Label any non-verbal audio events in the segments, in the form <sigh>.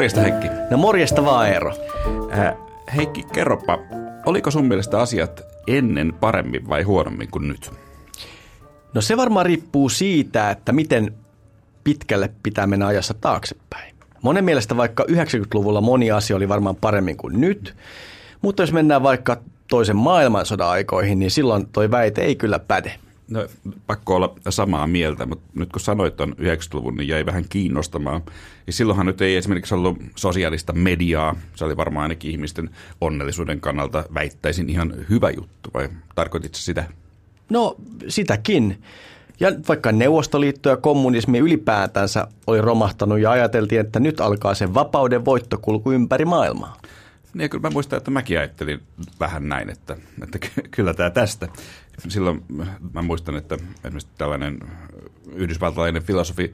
morjesta Heikki. No morjesta vaan Eero. Äh, Heikki, kerropa, oliko sun mielestä asiat ennen paremmin vai huonommin kuin nyt? No se varmaan riippuu siitä, että miten pitkälle pitää mennä ajassa taaksepäin. Monen mielestä vaikka 90-luvulla moni asia oli varmaan paremmin kuin nyt, mutta jos mennään vaikka toisen maailmansodan aikoihin, niin silloin toi väite ei kyllä päde. No, pakko olla samaa mieltä, mutta nyt kun sanoit tuon 90-luvun, niin jäi vähän kiinnostamaan. Ja silloinhan nyt ei esimerkiksi ollut sosiaalista mediaa. Se oli varmaan ainakin ihmisten onnellisuuden kannalta väittäisin ihan hyvä juttu, vai tarkoititko sitä? No sitäkin. Ja vaikka Neuvostoliitto ja kommunismi ylipäätänsä oli romahtanut ja ajateltiin, että nyt alkaa se vapauden voittokulku ympäri maailmaa. Niin kyllä mä muistan, että mäkin ajattelin vähän näin, että, että kyllä tämä tästä. Silloin mä muistan, että esimerkiksi tällainen yhdysvaltalainen filosofi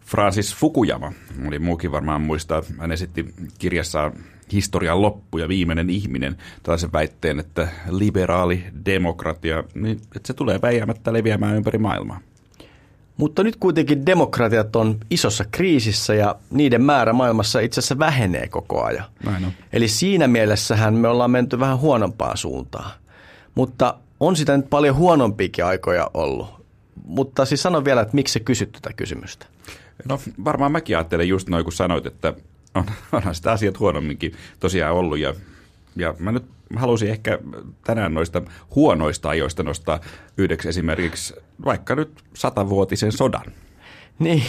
Francis Fukuyama, oli muukin varmaan muistaa, hän esitti kirjassaan historian loppu ja viimeinen ihminen tällaisen väitteen, että liberaali demokratia, niin että se tulee väijäämättä leviämään ympäri maailmaa. Mutta nyt kuitenkin demokratiat on isossa kriisissä ja niiden määrä maailmassa itse asiassa vähenee koko ajan. Näin on. Eli siinä mielessähän me ollaan menty vähän huonompaan suuntaan. Mutta on sitä nyt paljon huonompiakin aikoja ollut. Mutta siis sano vielä, että miksi sä kysyt tätä kysymystä? No varmaan mäkin ajattelen just noin, kun sanoit, että on, <laughs> onhan sitä asiat huonomminkin tosiaan ollut ja ja mä nyt halusin ehkä tänään noista huonoista ajoista nostaa yhdeksi esimerkiksi vaikka nyt satavuotisen sodan. Niin,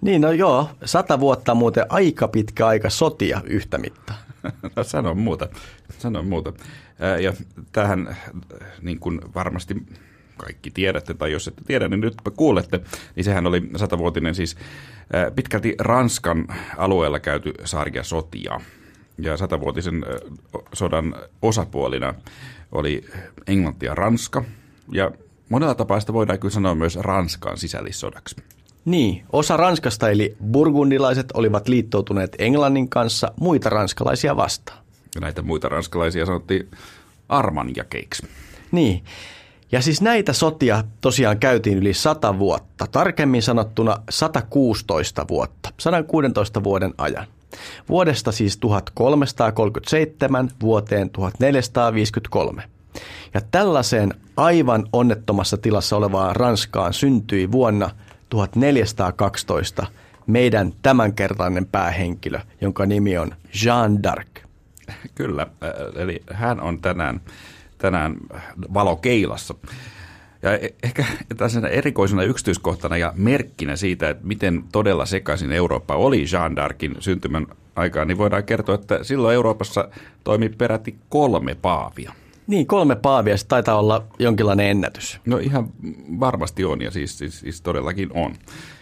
niin no joo, sata vuotta muuten aika pitkä aika sotia yhtä mittaa. <laughs> no sano muuta, sano muuta. Ja tähän niin kuin varmasti kaikki tiedätte, tai jos ette tiedä, niin nyt kuulette, niin sehän oli satavuotinen siis pitkälti Ranskan alueella käyty sarja sotia ja satavuotisen sodan osapuolina oli Englanti ja Ranska. Ja monella tapaa sitä voidaan kyllä sanoa myös Ranskan sisällissodaksi. Niin, osa Ranskasta eli burgundilaiset olivat liittoutuneet Englannin kanssa muita ranskalaisia vastaan. Ja näitä muita ranskalaisia sanottiin armanjakeiksi. Niin, ja siis näitä sotia tosiaan käytiin yli 100 vuotta, tarkemmin sanottuna 116 vuotta, 116 vuoden ajan. Vuodesta siis 1337 vuoteen 1453. Ja tällaiseen aivan onnettomassa tilassa olevaan Ranskaan syntyi vuonna 1412 meidän tämänkertainen päähenkilö, jonka nimi on Jean d'Arc. Kyllä, eli hän on tänään, tänään valokeilassa. Ja e- ehkä tässä erikoisena yksityiskohtana ja merkkinä siitä, että miten todella sekaisin Eurooppa oli Jean d'Arcin syntymän aikaan, niin voidaan kertoa, että silloin Euroopassa toimi peräti kolme paavia. Niin, kolme paavia, se taitaa olla jonkinlainen ennätys. No ihan varmasti on ja siis, siis, siis todellakin on.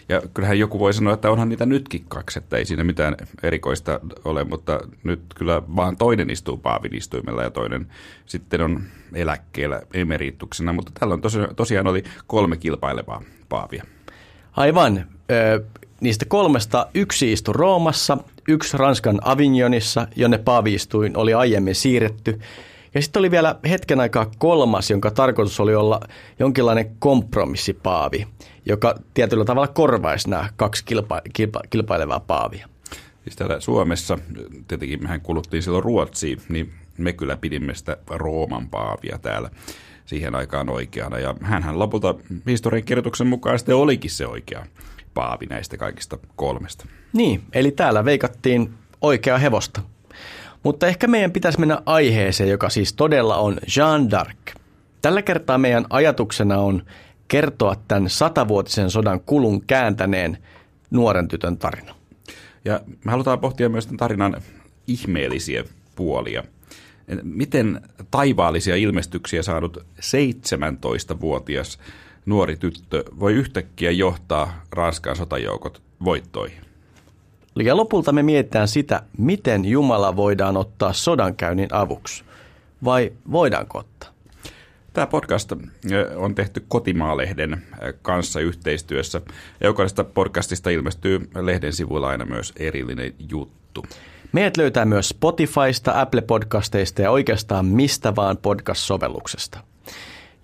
Ja kyllähän joku voi sanoa, että onhan niitä nytkin kaksi, että ei siinä mitään erikoista ole, mutta nyt kyllä vaan toinen istuu paavin istuimella ja toinen sitten on eläkkeellä emerituksena, mutta tällöin tosiaan, tosiaan oli kolme kilpailevaa paavia. Aivan. Ö, niistä kolmesta yksi istui Roomassa, yksi Ranskan Avignonissa, jonne paaviistuin oli aiemmin siirretty, ja sitten oli vielä hetken aikaa kolmas, jonka tarkoitus oli olla jonkinlainen kompromissipaavi, joka tietyllä tavalla korvaisi nämä kaksi kilpa, kilpa, kilpailevaa paavia. Siis täällä Suomessa, tietenkin mehän kuluttiin silloin Ruotsiin, niin me kyllä pidimme sitä Rooman paavia täällä siihen aikaan oikeana. Ja hänhän lopulta historian kirjoituksen mukaan sitten olikin se oikea paavi näistä kaikista kolmesta. Niin, eli täällä veikattiin oikea hevosta. Mutta ehkä meidän pitäisi mennä aiheeseen, joka siis todella on Jean d'Arc. Tällä kertaa meidän ajatuksena on kertoa tämän satavuotisen sodan kulun kääntäneen nuoren tytön tarina. Ja me halutaan pohtia myös tämän tarinan ihmeellisiä puolia. Miten taivaallisia ilmestyksiä saanut 17-vuotias nuori tyttö voi yhtäkkiä johtaa Ranskan sotajoukot voittoihin? Ja lopulta me mietitään sitä, miten Jumala voidaan ottaa sodankäynnin avuksi. Vai voidaanko ottaa? Tämä podcast on tehty Kotimaalehden kanssa yhteistyössä. Jokaisesta podcastista ilmestyy lehden sivuilla aina myös erillinen juttu. Meidät löytää myös Spotifysta, Apple-podcasteista ja oikeastaan mistä vaan podcast-sovelluksesta.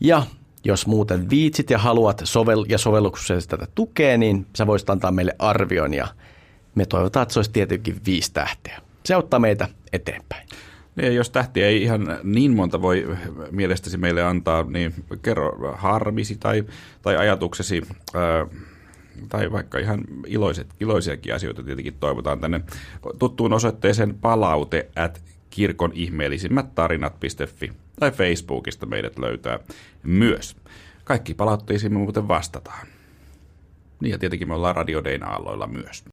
Ja jos muuten viitsit ja haluat sovel- ja sovelluksessa tätä tukea, niin sä voisit antaa meille arvion ja Me toivotaan, että se olisi tietenkin viisi tähteä. Se auttaa meitä eteenpäin. Niin, jos tähtiä ei ihan niin monta voi mielestäsi meille antaa, niin kerro harmisi tai, tai ajatuksesi, ää, tai vaikka ihan iloiset, iloisiakin asioita tietenkin toivotaan tänne tuttuun osoitteeseen palaute at kirkon ihmeellisimmät tarinat.fi tai Facebookista meidät löytää myös. Kaikki palautteisiin me muuten vastataan. Niin ja tietenkin me ollaan Radio Dayn aalloilla myös.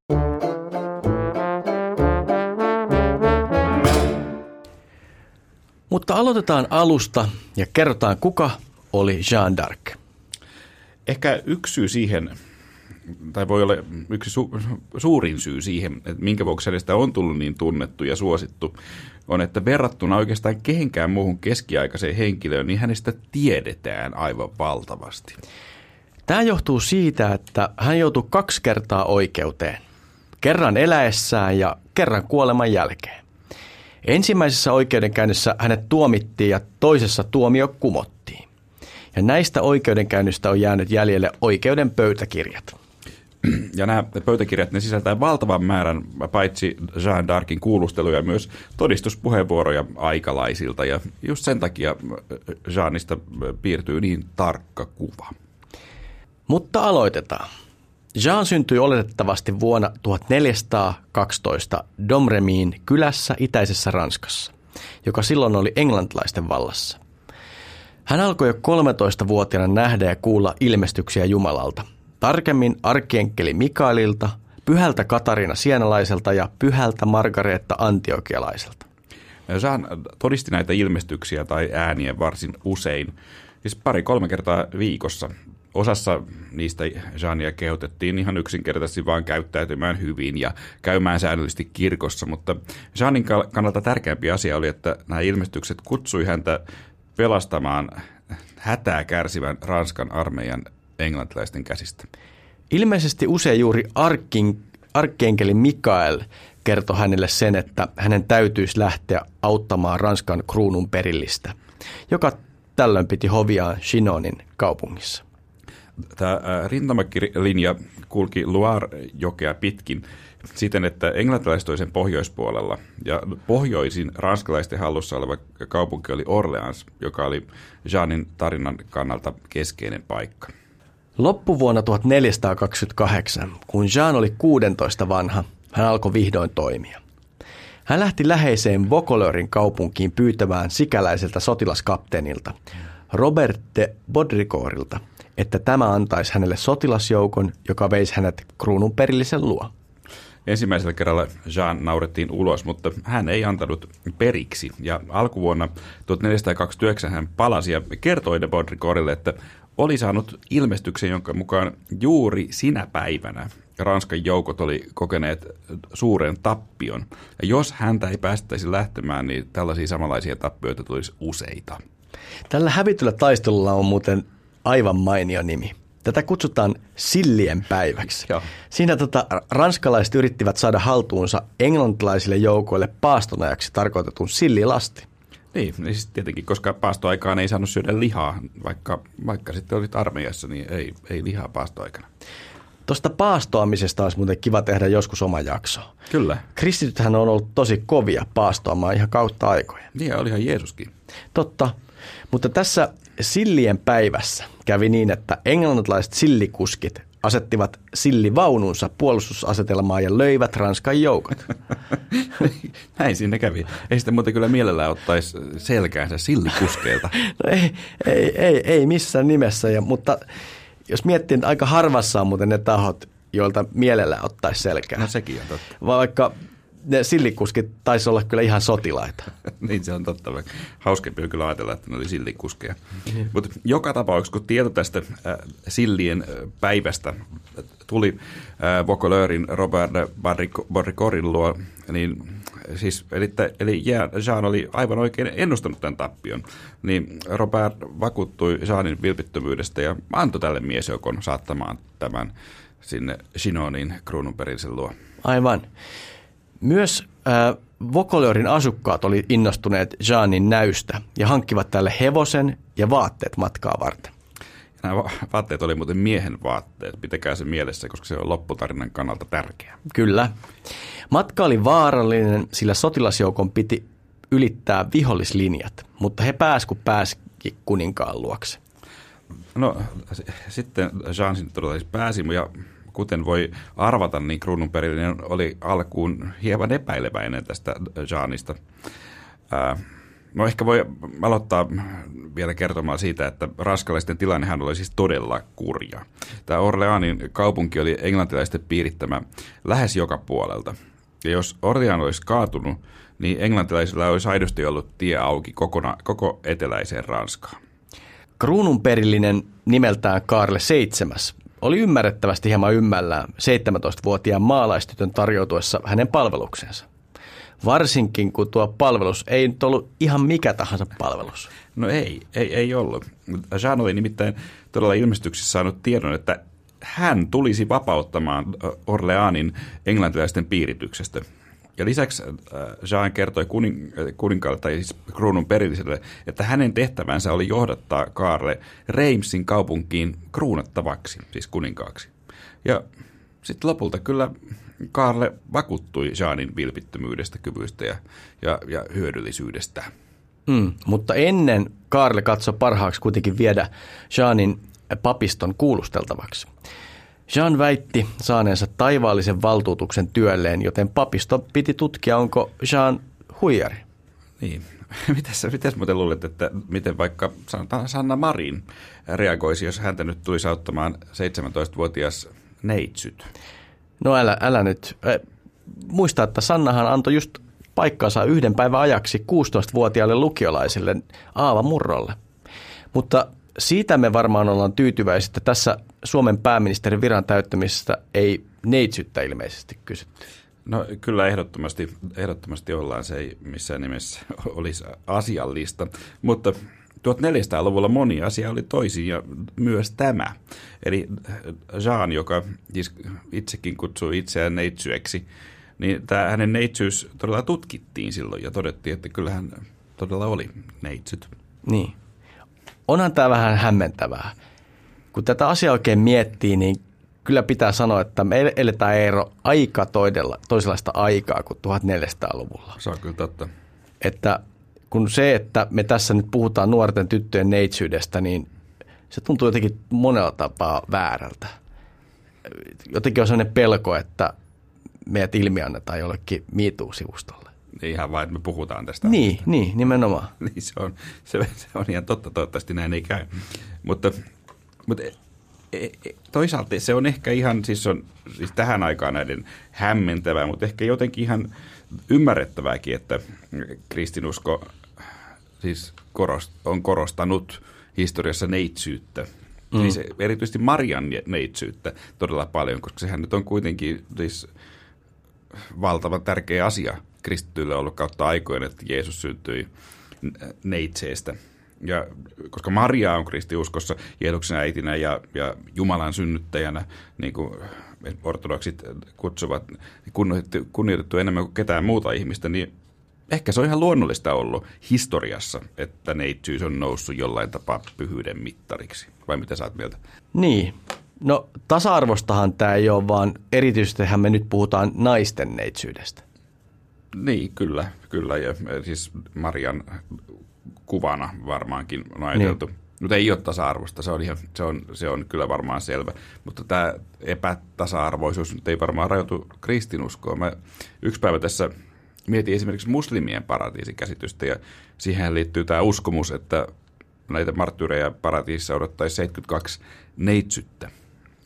Mutta aloitetaan alusta ja kerrotaan, kuka oli Jean d'Arc. Ehkä yksi syy siihen, tai voi olla yksi su- suurin syy siihen, että minkä vuoksi hänestä on tullut niin tunnettu ja suosittu, on, että verrattuna oikeastaan kehenkään muuhun keskiaikaiseen henkilöön, niin hänestä tiedetään aivan valtavasti. Tämä johtuu siitä, että hän joutui kaksi kertaa oikeuteen. Kerran eläessään ja kerran kuoleman jälkeen. Ensimmäisessä oikeudenkäynnissä hänet tuomittiin ja toisessa tuomio kumottiin. Ja näistä oikeudenkäynnistä on jäänyt jäljelle oikeuden pöytäkirjat. Ja nämä pöytäkirjat, ne sisältää valtavan määrän paitsi Jean d'Arcin kuulusteluja myös todistuspuheenvuoroja aikalaisilta. Ja just sen takia Jeanista piirtyy niin tarkka kuva. Mutta aloitetaan. Jean syntyi oletettavasti vuonna 1412 Domremiin kylässä itäisessä Ranskassa, joka silloin oli englantilaisten vallassa. Hän alkoi jo 13-vuotiaana nähdä ja kuulla ilmestyksiä Jumalalta, tarkemmin arkienkeli Mikaelilta, pyhältä Katarina Sienalaiselta ja pyhältä Margareetta Antiokialaiselta. Jean todisti näitä ilmestyksiä tai ääniä varsin usein, siis pari-kolme kertaa viikossa osassa niistä Jeania kehotettiin ihan yksinkertaisesti vain käyttäytymään hyvin ja käymään säännöllisesti kirkossa, mutta Jeanin kannalta tärkeämpi asia oli, että nämä ilmestykset kutsui häntä pelastamaan hätää kärsivän Ranskan armeijan englantilaisten käsistä. Ilmeisesti usein juuri arkkin, arkkienkeli Mikael kertoi hänelle sen, että hänen täytyisi lähteä auttamaan Ranskan kruunun perillistä, joka tällöin piti hoviaan Chinonin kaupungissa tämä rintamakilinja kulki Loire-jokea pitkin siten, että englantilaiset oli sen pohjoispuolella ja pohjoisin ranskalaisten hallussa oleva kaupunki oli Orleans, joka oli Jeanin tarinan kannalta keskeinen paikka. Loppuvuonna 1428, kun Jean oli 16 vanha, hän alkoi vihdoin toimia. Hän lähti läheiseen Vaucouleurin kaupunkiin pyytämään sikäläiseltä sotilaskapteenilta Robert de Baudricourtilta – että tämä antaisi hänelle sotilasjoukon, joka veisi hänet kruunun perillisen luo. Ensimmäisellä kerralla Jean naurettiin ulos, mutta hän ei antanut periksi. Ja alkuvuonna 1429 hän palasi ja kertoi de Baudricourtille, että oli saanut ilmestyksen, jonka mukaan juuri sinä päivänä Ranskan joukot oli kokeneet suuren tappion. Ja jos häntä ei päästäisi lähtemään, niin tällaisia samanlaisia tappioita tulisi useita. Tällä hävityllä taistelulla on muuten aivan mainio nimi. Tätä kutsutaan sillien päiväksi. Joo. Siinä tota, ranskalaiset yrittivät saada haltuunsa englantilaisille joukoille paastonajaksi tarkoitetun sillilasti. Niin, niin siis tietenkin, koska paastoaikaan ei saanut syödä lihaa, vaikka, vaikka sitten olit armeijassa, niin ei, ei lihaa paastoaikana. Tuosta paastoamisesta olisi muuten kiva tehdä joskus oma jakso. Kyllä. Kristitythän on ollut tosi kovia paastoamaan ihan kautta aikoja. Niin, olihan Jeesuskin. Totta, mutta tässä sillien päivässä kävi niin, että englantilaiset sillikuskit asettivat sillivaununsa puolustusasetelmaa ja löivät Ranskan joukot. <laughs> Näin sinne kävi. Ei sitä muuten kyllä mielellään ottaisi selkäänsä sillikuskeilta. <laughs> No ei, ei, ei, ei missään nimessä, ja, mutta jos miettii, että aika harvassa on muuten ne tahot, joilta mielellään ottaisi selkää. No sekin on totta. Vaikka ne sillikuskit taisi olla kyllä ihan sotilaita. <laughs> niin se on totta. Hauskempi on kyllä ajatella, että ne oli sillikuskeja. Mm-hmm. Mutta joka tapauksessa, kun tieto tästä äh, sillien äh, päivästä tuli äh, Vaucouleurin Robert Barricorin luo, niin siis, eli, eli Jean oli aivan oikein ennustanut tämän tappion, niin Robert vakuuttui Jeanin vilpittömyydestä ja antoi tälle miesjoukon saattamaan tämän sinne Chinonin kruununperillisen luo. Aivan. Myös äh, Vokolörin asukkaat oli innostuneet Jeanin näystä ja hankkivat tälle hevosen ja vaatteet matkaa varten. Nämä vaatteet oli muuten miehen vaatteet. Pitäkää se mielessä, koska se on lopputarinan kannalta tärkeä. Kyllä. Matka oli vaarallinen, sillä sotilasjoukon piti ylittää vihollislinjat, mutta he pääsivät kun pääsikin kuninkaan luokse. No sitten Jean sinne todella siis pääsi ja kuten voi arvata, niin kruununperillinen oli alkuun hieman epäileväinen tästä Jeanista. No ehkä voi aloittaa vielä kertomaan siitä, että raskalaisten tilannehan oli siis todella kurja. Tämä Orleanin kaupunki oli englantilaisten piirittämä lähes joka puolelta. Ja jos Orlean olisi kaatunut, niin englantilaisilla olisi aidosti ollut tie auki kokona, koko eteläiseen Ranskaan. Kruununperillinen nimeltään Karle VII oli ymmärrettävästi hieman ymmällään 17-vuotiaan maalaistytön tarjoutuessa hänen palveluksensa. Varsinkin kun tuo palvelus ei nyt ollut ihan mikä tahansa palvelus. No ei, ei, ei ollut. Jean oli nimittäin todella ilmestyksissä saanut tiedon, että hän tulisi vapauttamaan Orleanin englantilaisten piirityksestä. Ja lisäksi Jean kertoi kuning, kuninkaalle, tai siis kruunun perilliselle, että hänen tehtävänsä oli johdattaa Kaarle Reimsin kaupunkiin kruunattavaksi, siis kuninkaaksi. Ja sitten lopulta kyllä Kaarle vakuuttui Jeanin vilpittömyydestä, kyvyistä ja, ja, ja hyödyllisyydestä. Mm, mutta ennen Kaarle katsoi parhaaksi kuitenkin viedä Jeanin papiston kuulusteltavaksi. Jean väitti saaneensa taivaallisen valtuutuksen työlleen, joten papisto piti tutkia, onko Jean huijari. Niin. <laughs> Mitäs, mitäs muuten luulet, että miten vaikka sanotaan Sanna Marin reagoisi, jos häntä nyt tulisi auttamaan 17-vuotias neitsyt? No älä, älä nyt. Muista, että Sannahan antoi just paikkaansa yhden päivän ajaksi 16-vuotiaalle lukiolaiselle Aava Murrolle. Mutta siitä me varmaan ollaan tyytyväisiä, että tässä Suomen pääministerin viran täyttämisestä ei neitsyttä ilmeisesti kysytty. No kyllä ehdottomasti, ehdottomasti ollaan, se ei missään nimessä <laughs> olisi asiallista, mutta 1400-luvulla moni asia oli toisin ja myös tämä. Eli Jean, joka itsekin kutsui itseään neitsyeksi, niin tämä hänen neitsyys todella tutkittiin silloin ja todettiin, että kyllähän todella oli neitsyt. Niin. Onhan tämä vähän hämmentävää. Kun tätä asiaa oikein miettii, niin kyllä pitää sanoa, että me eletään Eero aika toidella, toisenlaista aikaa kuin 1400-luvulla. Se on kyllä totta. Että kun se, että me tässä nyt puhutaan nuorten tyttöjen neitsyydestä, niin se tuntuu jotenkin monella tapaa väärältä. Jotenkin on sellainen pelko, että meidät ilmiannetaan jollekin MeToo-sivustolle. Ihan vain, että me puhutaan tästä. Niin, niin nimenomaan. <laughs> niin se on, se, se on ihan totta, toivottavasti näin ei käy. Mutta, mutta e, e, toisaalta se on ehkä ihan, siis on siis tähän aikaan näiden hämmentävää, mutta ehkä jotenkin ihan ymmärrettävääkin, että kristinusko siis korost, on korostanut historiassa neitsyyttä. Mm. Siis erityisesti Marian neitsyyttä todella paljon, koska sehän nyt on kuitenkin siis valtavan tärkeä asia kristityille ollut kautta aikojen, että Jeesus syntyi neitseestä. Ja koska Maria on kristiuskossa Jeesuksen äitinä ja, ja Jumalan synnyttäjänä, niin kuin ortodoksit kutsuvat, kunnioitettu, kunnioitettu enemmän kuin ketään muuta ihmistä, niin ehkä se on ihan luonnollista ollut historiassa, että neitsyys on noussut jollain tapaa pyhyyden mittariksi. Vai mitä sä oot mieltä? Niin. No tasa-arvostahan tämä ei ole, vaan erityisesti me nyt puhutaan naisten neitsyydestä. Niin, kyllä. kyllä. Ja siis Marian kuvana varmaankin on ajateltu. Niin. Mutta ei ole tasa-arvosta, se on, ihan, se, on, se on kyllä varmaan selvä. Mutta tämä epätasa-arvoisuus nyt ei varmaan rajoitu kristinuskoon. Mä yksi päivä tässä mietin esimerkiksi muslimien paratiisikäsitystä ja siihen liittyy tämä uskomus, että näitä marttyyreja paratiisissa odottaisi 72 neitsyttä.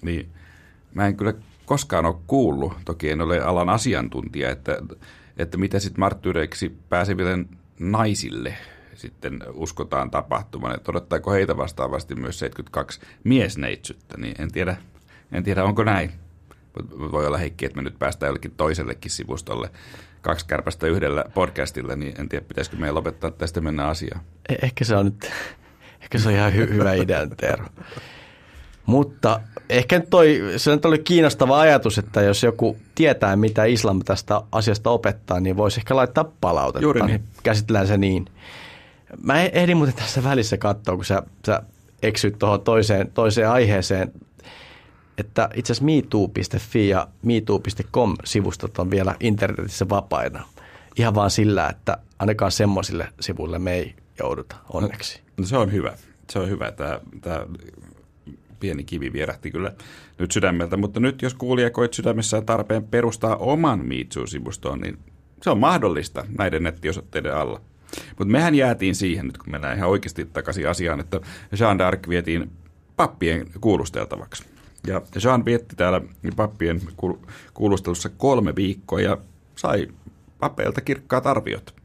Niin mä en kyllä koskaan ole kuullut, toki en ole alan asiantuntija, että, että mitä sitten marttyyreiksi pääseville naisille sitten uskotaan tapahtuman, että odottaako heitä vastaavasti myös 72 miesneitsyttä, niin en tiedä, en tiedä onko näin. Voi olla Heikki, että me nyt päästään jollekin toisellekin sivustolle kaksi kärpästä yhdellä podcastilla, niin en tiedä, pitäisikö meidän lopettaa tästä mennä asiaan. Eh- ehkä se on nyt, <laughs> ehkä se on ihan hy- hyvä idea, Tero. Mutta ehkä toi, se nyt oli kiinnostava ajatus, että jos joku tietää, mitä islam tästä asiasta opettaa, niin voisi ehkä laittaa palautetta. Juuri niin. niin käsitellään se niin. Mä e- ehdin muuten tässä välissä katsoa, kun sä, sä eksyt tuohon toiseen, toiseen aiheeseen, että itse asiassa metoo.fi ja metoo.com-sivustot on vielä internetissä vapaina. Ihan vaan sillä, että ainakaan semmoisille sivuille me ei jouduta, onneksi. No se on hyvä. Se on hyvä. Tämä, tämä pieni kivi vierähti kyllä nyt sydämeltä. Mutta nyt jos kuulija koit sydämessään tarpeen perustaa oman Mitsu-sivuston, niin se on mahdollista näiden nettiosoitteiden alla. Mutta mehän jäätiin siihen nyt, kun mennään ihan oikeasti takaisin asiaan, että Jean d'Arc vietiin pappien kuulusteltavaksi. Ja Jean vietti täällä pappien kuulustelussa kolme viikkoa ja sai papeilta kirkkaat arviot.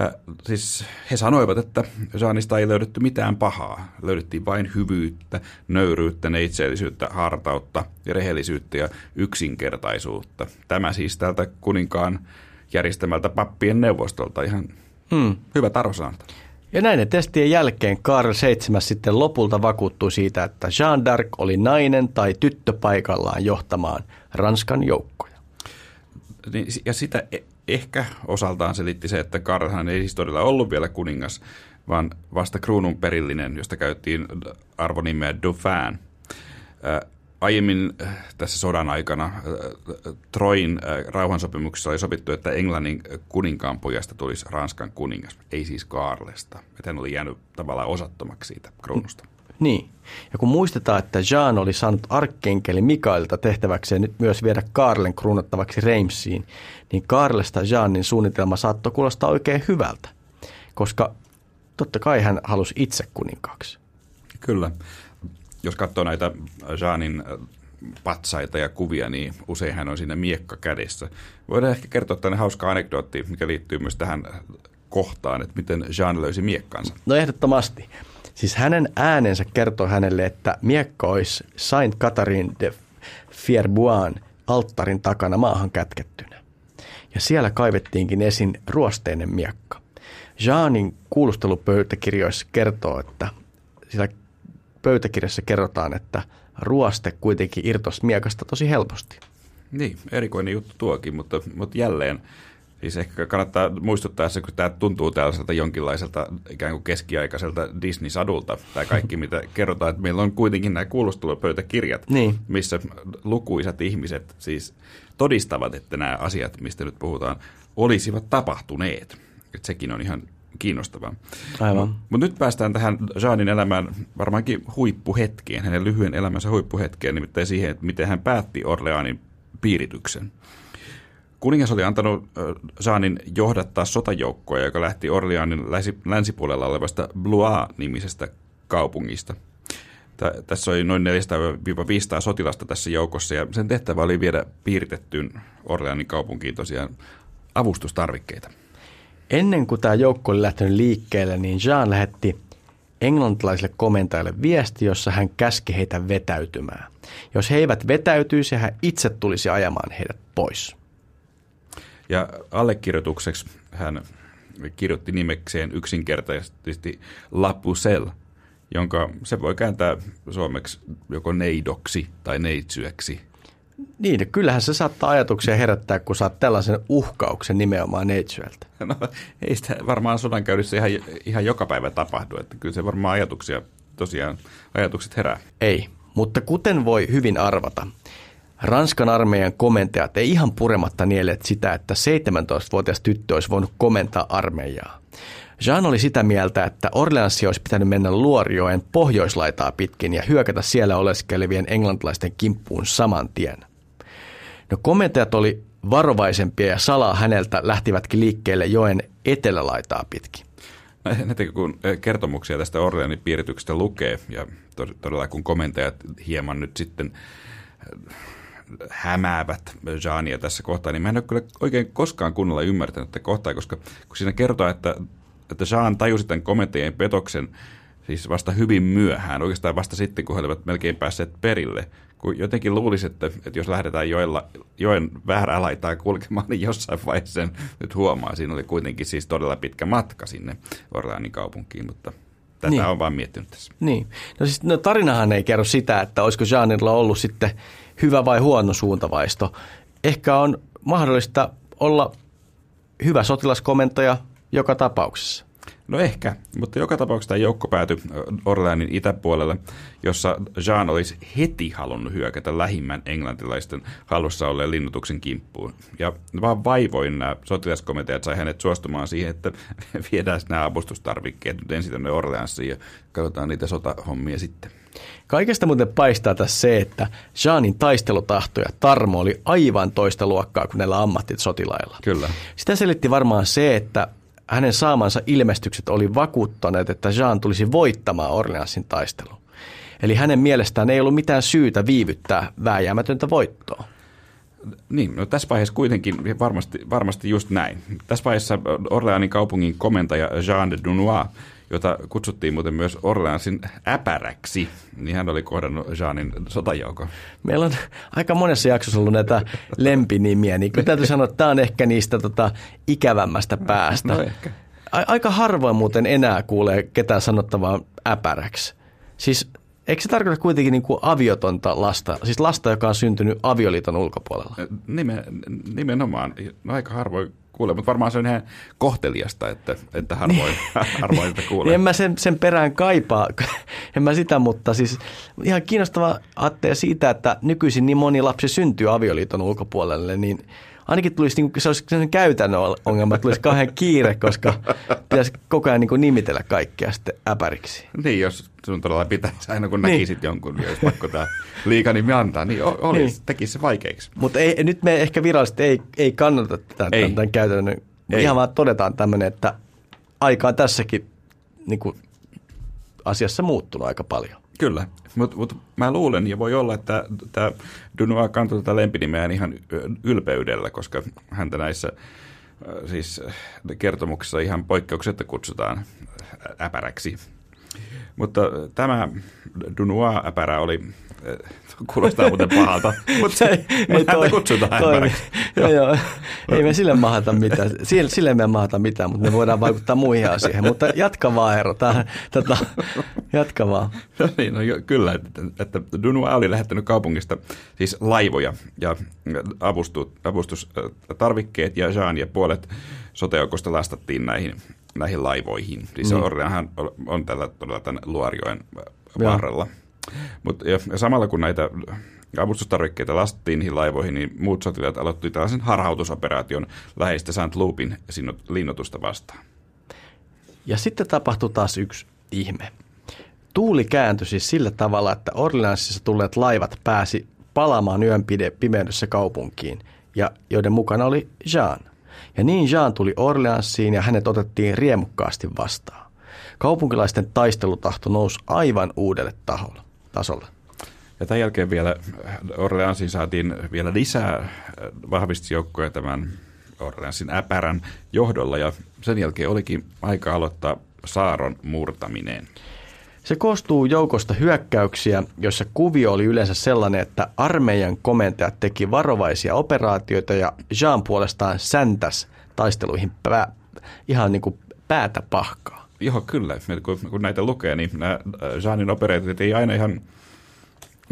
Äh, siis he sanoivat, että Jeanista ei löydetty mitään pahaa. Löydettiin vain hyvyyttä, nöyryyttä, neitseellisyyttä, hartautta rehellisyyttä ja yksinkertaisuutta. Tämä siis tältä kuninkaan järjestämältä pappien neuvostolta ihan hmm. hyvä tarvosanta. Ja näiden testien jälkeen Karl VII sitten lopulta vakuuttui siitä, että Jean d'Arc oli nainen tai tyttö paikallaan johtamaan Ranskan joukkoja. Niin, ja sitä e- ehkä osaltaan selitti se, että Karlhan ei historialla ollut vielä kuningas, vaan vasta kruunun perillinen, josta käyttiin arvonimeä Dauphin. Aiemmin tässä sodan aikana Troin rauhansopimuksessa oli sopittu, että Englannin kuninkaan pojasta tulisi Ranskan kuningas, ei siis Karlesta. Että hän oli jäänyt tavallaan osattomaksi siitä kruunusta. Niin. Ja kun muistetaan, että Jean oli saanut arkkenkeli Mikaelta tehtäväkseen nyt myös viedä Karlen kruunattavaksi Reimsiin, niin Karlesta Jeanin suunnitelma saattoi kuulostaa oikein hyvältä, koska totta kai hän halusi itse kuninkaaksi. Kyllä. Jos katsoo näitä Jeanin äh, patsaita ja kuvia, niin usein hän on siinä miekka kädessä. Voidaan ehkä kertoa tänne hauska anekdootti, mikä liittyy myös tähän kohtaan, että miten Jean löysi miekkansa. No ehdottomasti. Siis hänen äänensä kertoo hänelle, että miekka olisi Saint Catherine de Fierbois alttarin takana maahan kätkettynä. Ja siellä kaivettiinkin esiin ruosteinen miekka. Jeanin kuulustelupöytäkirjoissa kertoo, että siellä pöytäkirjassa kerrotaan, että ruoste kuitenkin irtosi miekasta tosi helposti. Niin, erikoinen juttu tuokin, mutta, mutta jälleen – Siis ehkä kannattaa muistuttaa se, kun tämä tuntuu tällaiselta jonkinlaiselta ikään kuin keskiaikaiselta Disney-sadulta, tai kaikki <laughs> mitä kerrotaan, että meillä on kuitenkin nämä kuulustelupöytäkirjat, niin. missä lukuisat ihmiset siis todistavat, että nämä asiat, mistä nyt puhutaan, olisivat tapahtuneet. Että sekin on ihan kiinnostavaa. Aivan. Mutta nyt päästään tähän Jeanin elämään varmaankin huippuhetkeen, hänen lyhyen elämänsä huippuhetkeen, nimittäin siihen, että miten hän päätti Orleanin piirityksen. Kuningas oli antanut Saanin johdattaa sotajoukkoja, joka lähti Orleanin länsipuolella olevasta Blois-nimisestä kaupungista. Tässä oli noin 400-500 sotilasta tässä joukossa ja sen tehtävä oli viedä piiritettyyn Orleanin kaupunkiin tosiaan avustustarvikkeita. Ennen kuin tämä joukko oli lähtenyt liikkeelle, niin Jean lähetti englantilaisille komentajille viesti, jossa hän käski heitä vetäytymään. Jos he eivät vetäytyisi, hän itse tulisi ajamaan heidät pois. Ja allekirjoitukseksi hän kirjoitti nimekseen yksinkertaisesti Lapusel, jonka se voi kääntää suomeksi joko neidoksi tai neitsyöksi. Niin, kyllähän se saattaa ajatuksia herättää, kun saat tällaisen uhkauksen nimenomaan neitsyöltä. No, ei sitä varmaan sodankäynnissä ihan, ihan joka päivä tapahdu, että kyllä se varmaan ajatuksia, tosiaan ajatukset herää. Ei, mutta kuten voi hyvin arvata, Ranskan armeijan komentajat ei ihan purematta nielet sitä, että 17-vuotias tyttö olisi voinut komentaa armeijaa. Jean oli sitä mieltä, että Orleanssi olisi pitänyt mennä Luorioen pohjoislaitaa pitkin ja hyökätä siellä oleskelevien englantilaisten kimppuun saman tien. No komentajat oli varovaisempia ja salaa häneltä lähtivätkin liikkeelle joen etelälaitaa pitkin. No, näitä kun kertomuksia tästä Orleanin piirityksestä lukee ja todella kun komentajat hieman nyt sitten hämäävät Jeania tässä kohtaa, niin mä en ole kyllä oikein koskaan kunnolla ymmärtänyt tätä kohtaa, koska kun siinä kertoo, että, että Jean tajusi tämän komentajien petoksen siis vasta hyvin myöhään, oikeastaan vasta sitten, kun he olivat melkein päässeet perille. Kun jotenkin luulisi, että, että jos lähdetään joella, joen väärää laitaa kulkemaan, niin jossain vaiheessa sen nyt huomaa. Siinä oli kuitenkin siis todella pitkä matka sinne Orleanin kaupunkiin, mutta tätä niin. on vaan miettinyt tässä. Niin. No siis no, tarinahan ei kerro sitä, että olisiko Jeanilla ollut sitten hyvä vai huono suuntavaisto. Ehkä on mahdollista olla hyvä sotilaskomentaja joka tapauksessa. No ehkä, mutta joka tapauksessa tämä joukko päätyi Orleanin itäpuolelle, jossa Jean olisi heti halunnut hyökätä lähimmän englantilaisten halussa olleen linnutuksen kimppuun. Ja vaan vaivoin nämä sotilaskomiteat sai hänet suostumaan siihen, että <laughs> viedään nämä avustustarvikkeet nyt ensin tuonne Orleansiin ja katsotaan niitä sotahommia sitten. Kaikesta muuten paistaa tässä se, että Jeanin taistelutahto ja tarmo oli aivan toista luokkaa kuin näillä ammattisotilailla. Kyllä. Sitä selitti varmaan se, että hänen saamansa ilmestykset oli vakuuttaneet, että Jean tulisi voittamaan Orleansin taistelun. Eli hänen mielestään ei ollut mitään syytä viivyttää vääjäämätöntä voittoa. Niin, no tässä vaiheessa kuitenkin varmasti, varmasti just näin. Tässä vaiheessa Orleanin kaupungin komentaja Jean de Dunois jota kutsuttiin muuten myös Orleansin äpäräksi, niin hän oli kohdannut Jeanin sotajoukon. Meillä on aika monessa jaksossa ollut näitä <laughs> lempinimiä, niin kyllä täytyy sanoa, että tämä on ehkä niistä tota, ikävämmästä päästä. No ehkä. Aika harvoin muuten enää kuulee ketään sanottavaa äpäräksi. Siis Eikö se tarkoita kuitenkin niin kuin aviotonta lasta, siis lasta, joka on syntynyt avioliiton ulkopuolella? Nimen, nimenomaan. No aika harvoin kuule, mutta varmaan se on ihan kohteliasta, että, että harvoin, <laughs> harvoin että kuulee. Niin en mä sen, sen perään kaipaa, <laughs> en mä sitä, mutta siis ihan kiinnostava Atte siitä, että nykyisin niin moni lapsi syntyy avioliiton ulkopuolelle, niin ainakin tulisi, niin kuin, se olisi sellainen käytännön ongelma, että tulisi kauhean kiire, koska pitäisi koko ajan niin kuin nimitellä kaikkea sitten äpäriksi. Niin, jos sun todella pitäisi aina kun niin. näkisit jonkun, niin olisi pakko tämä liikanimi antaa, niin olisi, niin. tekisi se vaikeiksi. Mutta nyt me ehkä virallisesti ei, ei kannata tätä, ei. tämän käytännön. Ei. Ihan vaan todetaan tämmöinen, että aika on tässäkin niin kuin, asiassa muuttunut aika paljon. Kyllä, mutta mut mä luulen ja voi olla, että tämä Dunois kantoi tätä lempinimeään ihan ylpeydellä, koska häntä näissä siis kertomuksissa ihan poikkeuksetta kutsutaan äpäräksi. Mutta tämä Dunois-äpärä oli Kuulostaa muuten pahalta, <laughs> mutta ei, <laughs> ei häntä kutsutaan <laughs> joo, joo. Ei me sille mahata mitään. Sille, sille me mahata mitään, mutta me voidaan vaikuttaa muihin asioihin. Mutta jatka vaan, Eero. Tätä, jatka vaan. No niin, no jo, kyllä. Että, että Dunua oli lähettänyt kaupungista siis laivoja ja avustu, avustustarvikkeet ja Jean ja puolet sotejoukosta lastattiin näihin, näihin laivoihin. Siis mm. Orleanhan on tällä todella tämän Luorjoen varrella. Joo. Mutta samalla kun näitä avustustarvikkeita niihin laivoihin, niin muut sotilaat aloittivat tällaisen harhautusoperaation läheistä St. Loopin linnoitusta vastaan. Ja sitten tapahtui taas yksi ihme. Tuuli kääntyi siis sillä tavalla, että Orleansissa tulleet laivat pääsi palaamaan yön pimeydessä kaupunkiin, ja joiden mukana oli Jean. Ja niin Jean tuli Orleansiin ja hänet otettiin riemukkaasti vastaan. Kaupunkilaisten taistelutahto nousi aivan uudelle taholle tasolla. Ja tämän jälkeen vielä Orleansiin saatiin vielä lisää vahvistusjoukkoja tämän Orleansin äpärän johdolla ja sen jälkeen olikin aika aloittaa saaron murtaminen. Se koostuu joukosta hyökkäyksiä, joissa kuvio oli yleensä sellainen, että armeijan komentajat teki varovaisia operaatioita ja Jean puolestaan säntäs taisteluihin pää, ihan niin kuin päätä pahkaa. Joo, kyllä. Kun, kun näitä lukee, niin nämä äh, Jeanin operaatiot ei aina ihan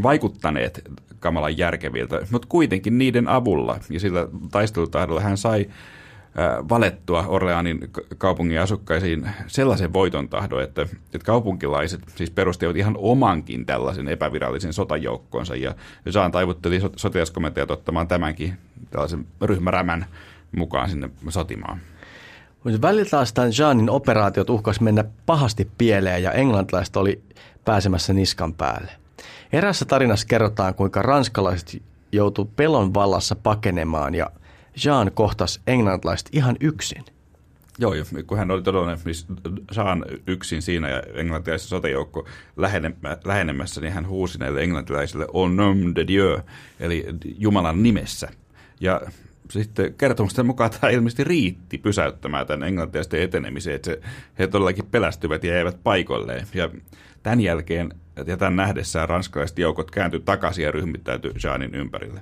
vaikuttaneet kamalan järkeviltä, mutta kuitenkin niiden avulla ja sillä taistelutahdolla hän sai äh, valettua Orleanin kaupungin asukkaisiin sellaisen voiton tahdon, että, että kaupunkilaiset siis perustivat ihan omankin tällaisen epävirallisen sotajoukkonsa ja Jean taivutteli sotilaskomentajat ottamaan tämänkin tällaisen ryhmärämän mukaan sinne sotimaan. Mutta välillä tämän Jeanin operaatiot uhkas mennä pahasti pieleen ja englantilaiset oli pääsemässä niskan päälle. Erässä tarinassa kerrotaan, kuinka ranskalaiset joutu pelon vallassa pakenemaan ja Jean kohtasi englantilaiset ihan yksin. Joo, kun hän oli todella niin Jean yksin siinä ja englantilaisen sotajoukko lähenemässä, niin hän huusi näille englantilaisille au nom de Dieu, eli Jumalan nimessä. Ja sitten kertomusten mukaan tämä ilmeisesti riitti pysäyttämään tämän englantilaisten etenemiseen, että se, he todellakin pelästyvät ja jäivät paikoilleen. Ja tämän jälkeen ja tämän nähdessään ranskalaiset joukot kääntyi takaisin ja ryhmittäytyi Jeanin ympärille.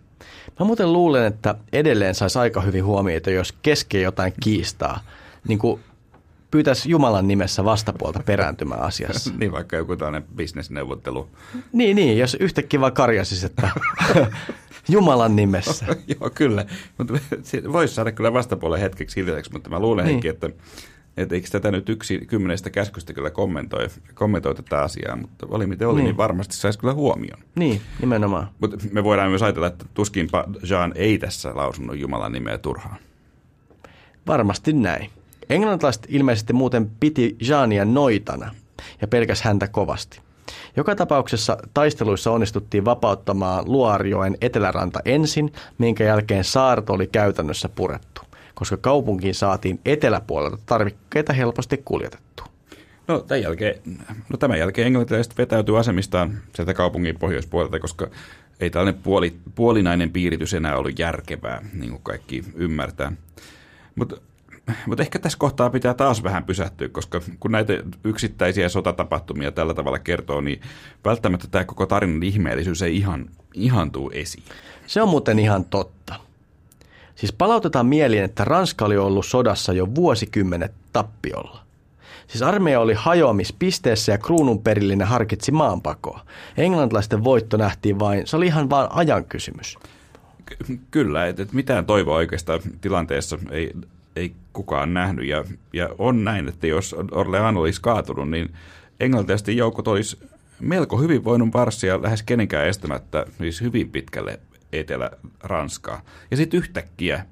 Mä muuten luulen, että edelleen saisi aika hyvin huomiota, jos keskeen jotain kiistaa. Niin kuin pyytäisi Jumalan nimessä vastapuolta perääntymään asiassa. <laughs> niin vaikka joku tällainen bisnesneuvottelu. niin, niin, jos yhtäkkiä vaan karjasis, että <laughs> Jumalan nimessä. <laughs> Joo, kyllä. Mutta voisi saada kyllä vastapuolen hetkeksi hiljaiseksi, mutta mä luulen niin. että että eikö tätä nyt yksi kymmenestä käskystä kyllä kommentoi, kommentoi tätä asiaa, mutta oli miten oli, niin, niin varmasti saisi kyllä huomioon. Niin, nimenomaan. Mutta me voidaan myös ajatella, että tuskinpa Jean ei tässä lausunut Jumalan nimeä turhaan. Varmasti näin. Englantilaiset ilmeisesti muuten piti Jeania noitana ja pelkäs häntä kovasti. Joka tapauksessa taisteluissa onnistuttiin vapauttamaan Luarjoen eteläranta ensin, minkä jälkeen saarto oli käytännössä purettu, koska kaupunkiin saatiin eteläpuolelta tarvikkeita helposti kuljetettua. No tämän jälkeen, no tämän jälkeen englantilaiset vetäytyi asemistaan sieltä kaupungin pohjoispuolelta, koska ei tällainen puoli, puolinainen piiritys enää ollut järkevää, niin kuin kaikki ymmärtää. Mutta mutta ehkä tässä kohtaa pitää taas vähän pysähtyä, koska kun näitä yksittäisiä sotatapahtumia tällä tavalla kertoo, niin välttämättä tämä koko tarinan ihmeellisyys ei ihan, ihan tuu esiin. Se on muuten ihan totta. Siis palautetaan mieliin, että Ranska oli ollut sodassa jo vuosikymmenet tappiolla. Siis armeija oli hajoamispisteessä ja kruunun perillinen harkitsi maanpakoa. Englantilaisten voitto nähtiin vain, se oli ihan vain ajan kysymys. Ky- kyllä, että mitään toivoa oikeastaan tilanteessa ei ei kukaan nähnyt. Ja, ja on näin, että jos Orlean olisi kaatunut, niin englantilaisten joukot olisi melko hyvin voinut varssia lähes kenenkään estämättä siis hyvin pitkälle Etelä-Ranskaa. Ja sitten yhtäkkiä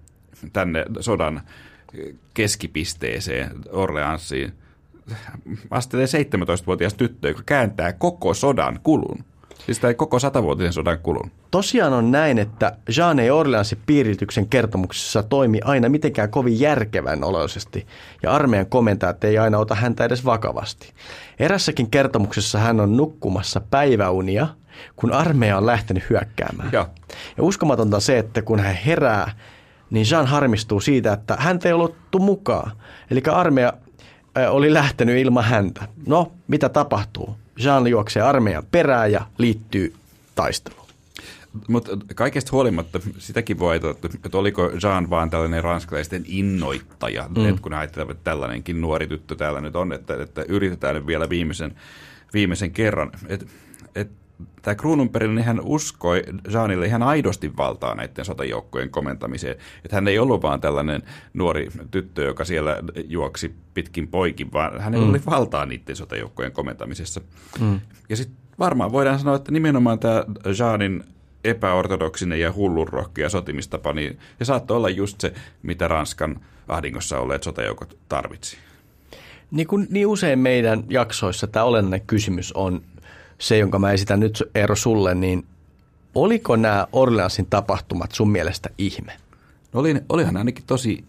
tänne sodan keskipisteeseen Orleansiin astelee 17-vuotias tyttö, joka kääntää koko sodan kulun. Siis tämä koko satavuotisen sodan kulun. Tosiaan on näin, että Jeanne Orleansin piirityksen kertomuksessa toimi aina mitenkään kovin järkevän oloisesti, ja armeijan komentajat ei aina ota häntä edes vakavasti. Erässäkin kertomuksessa hän on nukkumassa päiväunia, kun armeija on lähtenyt hyökkäämään. Ja, ja uskomatonta se, että kun hän herää, niin Jean harmistuu siitä, että häntä ei ollut mukaan. Eli armeija oli lähtenyt ilman häntä. No, mitä tapahtuu? Jean juoksee armeijan perään ja liittyy taisteluun. Mutta kaikesta huolimatta sitäkin voi ajatella, että oliko Jean vaan tällainen ranskalaisten innoittaja, mm. että kun ajatellaan, että tällainenkin nuori tyttö täällä nyt on, että, että yritetään nyt vielä viimeisen, viimeisen kerran. Et, et, tämä kruununperillinen niin hän uskoi Jeanille ihan aidosti valtaa näiden sotajoukkojen komentamiseen. Että hän ei ollut vaan tällainen nuori tyttö, joka siellä juoksi pitkin poikin, vaan hänellä mm. oli valtaa niiden sotajoukkojen komentamisessa. Mm. Ja sitten varmaan voidaan sanoa, että nimenomaan tämä Jeanin epäortodoksinen ja hullunrohkea sotimistapa, niin se saattoi olla just se, mitä Ranskan ahdingossa olleet sotajoukot tarvitsi. Niin, kuin, niin usein meidän jaksoissa tämä olennainen kysymys on se, jonka mä esitän nyt Eero sulle, niin oliko nämä Orleansin tapahtumat sun mielestä ihme? No oli, olihan ainakin tosi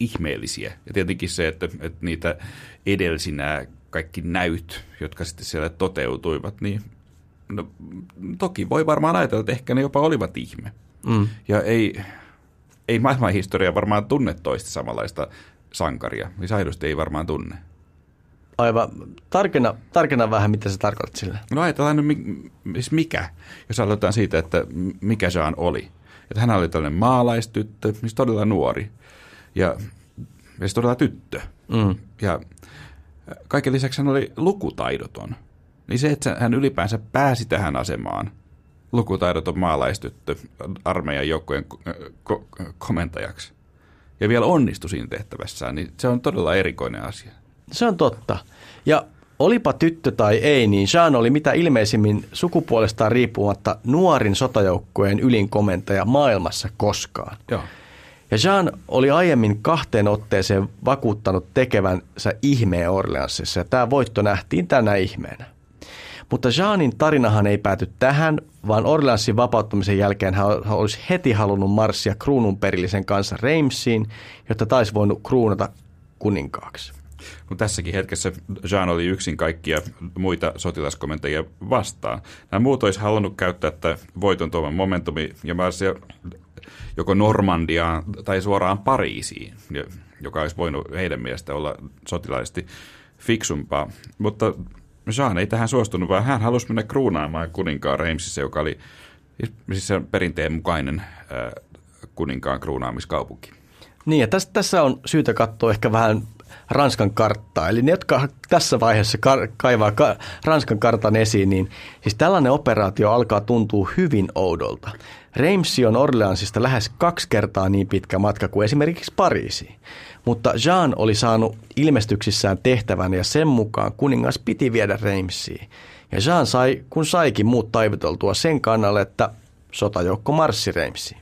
ihmeellisiä. Ja tietenkin se, että, että niitä edelsi nämä kaikki näyt, jotka sitten siellä toteutuivat, niin no, toki voi varmaan ajatella, että ehkä ne jopa olivat ihme. Mm. Ja ei, ei maailmanhistoria varmaan tunne toista samanlaista sankaria. Siis aidosti ei varmaan tunne. Aivan. Tarkena, tarkena vähän, mitä se tarkoittaa sillä. No ajatellaan nyt, siis mikä, jos aloitetaan siitä, että mikä Jean oli. Että hän oli tällainen maalaistyttö, siis todella nuori. Ja, ja siis todella tyttö. Mm. Ja kaiken lisäksi hän oli lukutaidoton. Niin se, että hän ylipäänsä pääsi tähän asemaan, lukutaidoton maalaistyttö armeijan joukkojen ko- komentajaksi, ja vielä onnistui siinä tehtävässään, niin se on todella erikoinen asia. Se on totta. Ja olipa tyttö tai ei, niin Jean oli mitä ilmeisimmin sukupuolestaan riippumatta nuorin sotajoukkueen ylinkomentaja maailmassa koskaan. Joo. Ja Jean oli aiemmin kahteen otteeseen vakuuttanut tekevänsä ihmeen Orleansissa, ja tämä voitto nähtiin tänä ihmeenä. Mutta Jeanin tarinahan ei pääty tähän, vaan Orleansin vapauttamisen jälkeen hän olisi heti halunnut marssia kruununperillisen kanssa Reimsiin, jotta taisi voinut kruunata kuninkaaksi. Mutta tässäkin hetkessä Jean oli yksin kaikkia muita sotilaskomentajia vastaan. Nämä muut olisi halunnut käyttää tätä voiton tuoman momentumi ja marssia joko Normandiaan tai suoraan Pariisiin, joka olisi voinut heidän mielestä olla sotilaisesti fiksumpaa. Mutta Jean ei tähän suostunut, vaan hän halusi mennä kruunaamaan kuninkaan Reimsissä, joka oli siis se perinteen mukainen kuninkaan kruunaamiskaupunki. Niin ja tässä, tässä on syytä katsoa ehkä vähän Ranskan karttaa. Eli ne, jotka tässä vaiheessa kar- kaivaa ka- Ranskan kartan esiin, niin siis tällainen operaatio alkaa tuntua hyvin oudolta. Reimsi on Orleansista lähes kaksi kertaa niin pitkä matka kuin esimerkiksi Pariisiin. Mutta Jean oli saanut ilmestyksissään tehtävän ja sen mukaan kuningas piti viedä Reimsiin. Ja Jean sai, kun saikin muut taivuteltua sen kannalle, että sotajoukko marssi Reimsiin.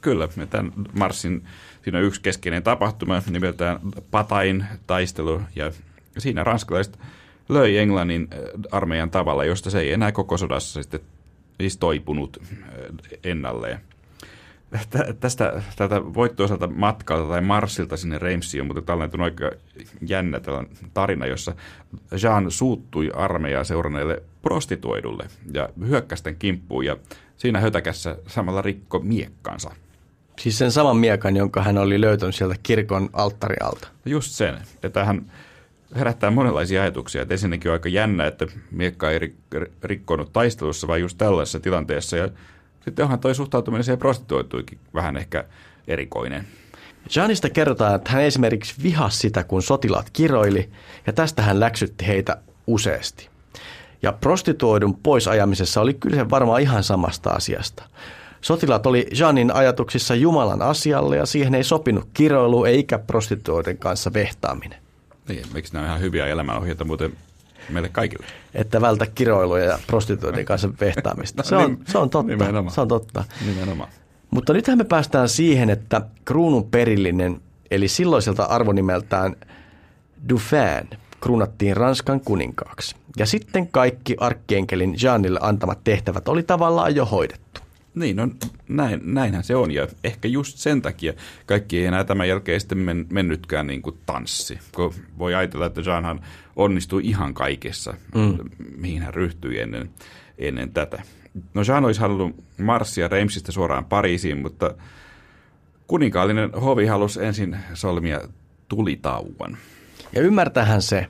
Kyllä, tämän marssin siinä on yksi keskeinen tapahtuma nimeltään Patain taistelu ja siinä ranskalaiset löi Englannin äh, armeijan tavalla, josta se ei enää koko sodassa sitten siis toipunut äh, ennalleen. Tästä tältä voittoiselta matkalta tai marssilta sinne Reimsiin on mutta tällainen aika jännä tarina, jossa Jean suuttui armeijaa seuranneille prostituoidulle ja hyökkästen kimppuun ja siinä hötäkässä samalla rikko miekkansa. Siis sen saman miekan, jonka hän oli löytänyt sieltä kirkon alttarialta. Just sen. Että hän herättää monenlaisia ajatuksia. Että ensinnäkin on aika jännä, että miekka ei rikkonut taistelussa, vaan just tällaisessa tilanteessa. Ja sitten onhan toi suhtautuminen siihen prostituoituikin vähän ehkä erikoinen. Janista kerrotaan, että hän esimerkiksi vihasi sitä, kun sotilaat kiroili, ja tästä hän läksytti heitä useasti. Ja prostituoidun poisajamisessa oli kyllä varmaan ihan samasta asiasta. Sotilaat oli Janin ajatuksissa Jumalan asialle ja siihen ei sopinut kiroilu eikä prostituoiden kanssa vehtaaminen. Niin, miksi nämä on ihan hyviä elämänohjeita muuten meille kaikille? Että vältä kiroiluja ja prostituoiden kanssa <laughs> vehtaamista. Se on, se on totta. Nimenomaan. Se on totta. Nimenomaan. Mutta nythän me päästään siihen, että kruunun perillinen, eli silloiselta arvonimeltään Dauphin, kruunattiin Ranskan kuninkaaksi. Ja sitten kaikki arkkienkelin Jeanille antamat tehtävät oli tavallaan jo hoidettu. Niin, no näin, näinhän se on ja ehkä just sen takia kaikki ei enää tämän jälkeen sitten men, mennytkään niin kuin tanssi. Kun voi ajatella, että Jeanhan onnistui ihan kaikessa, mm. mihin hän ryhtyi ennen, ennen tätä. No Jean olisi halunnut marssia Reimsistä suoraan Pariisiin, mutta kuninkaallinen hovi halusi ensin solmia tulitauon. Ja ymmärtähän se,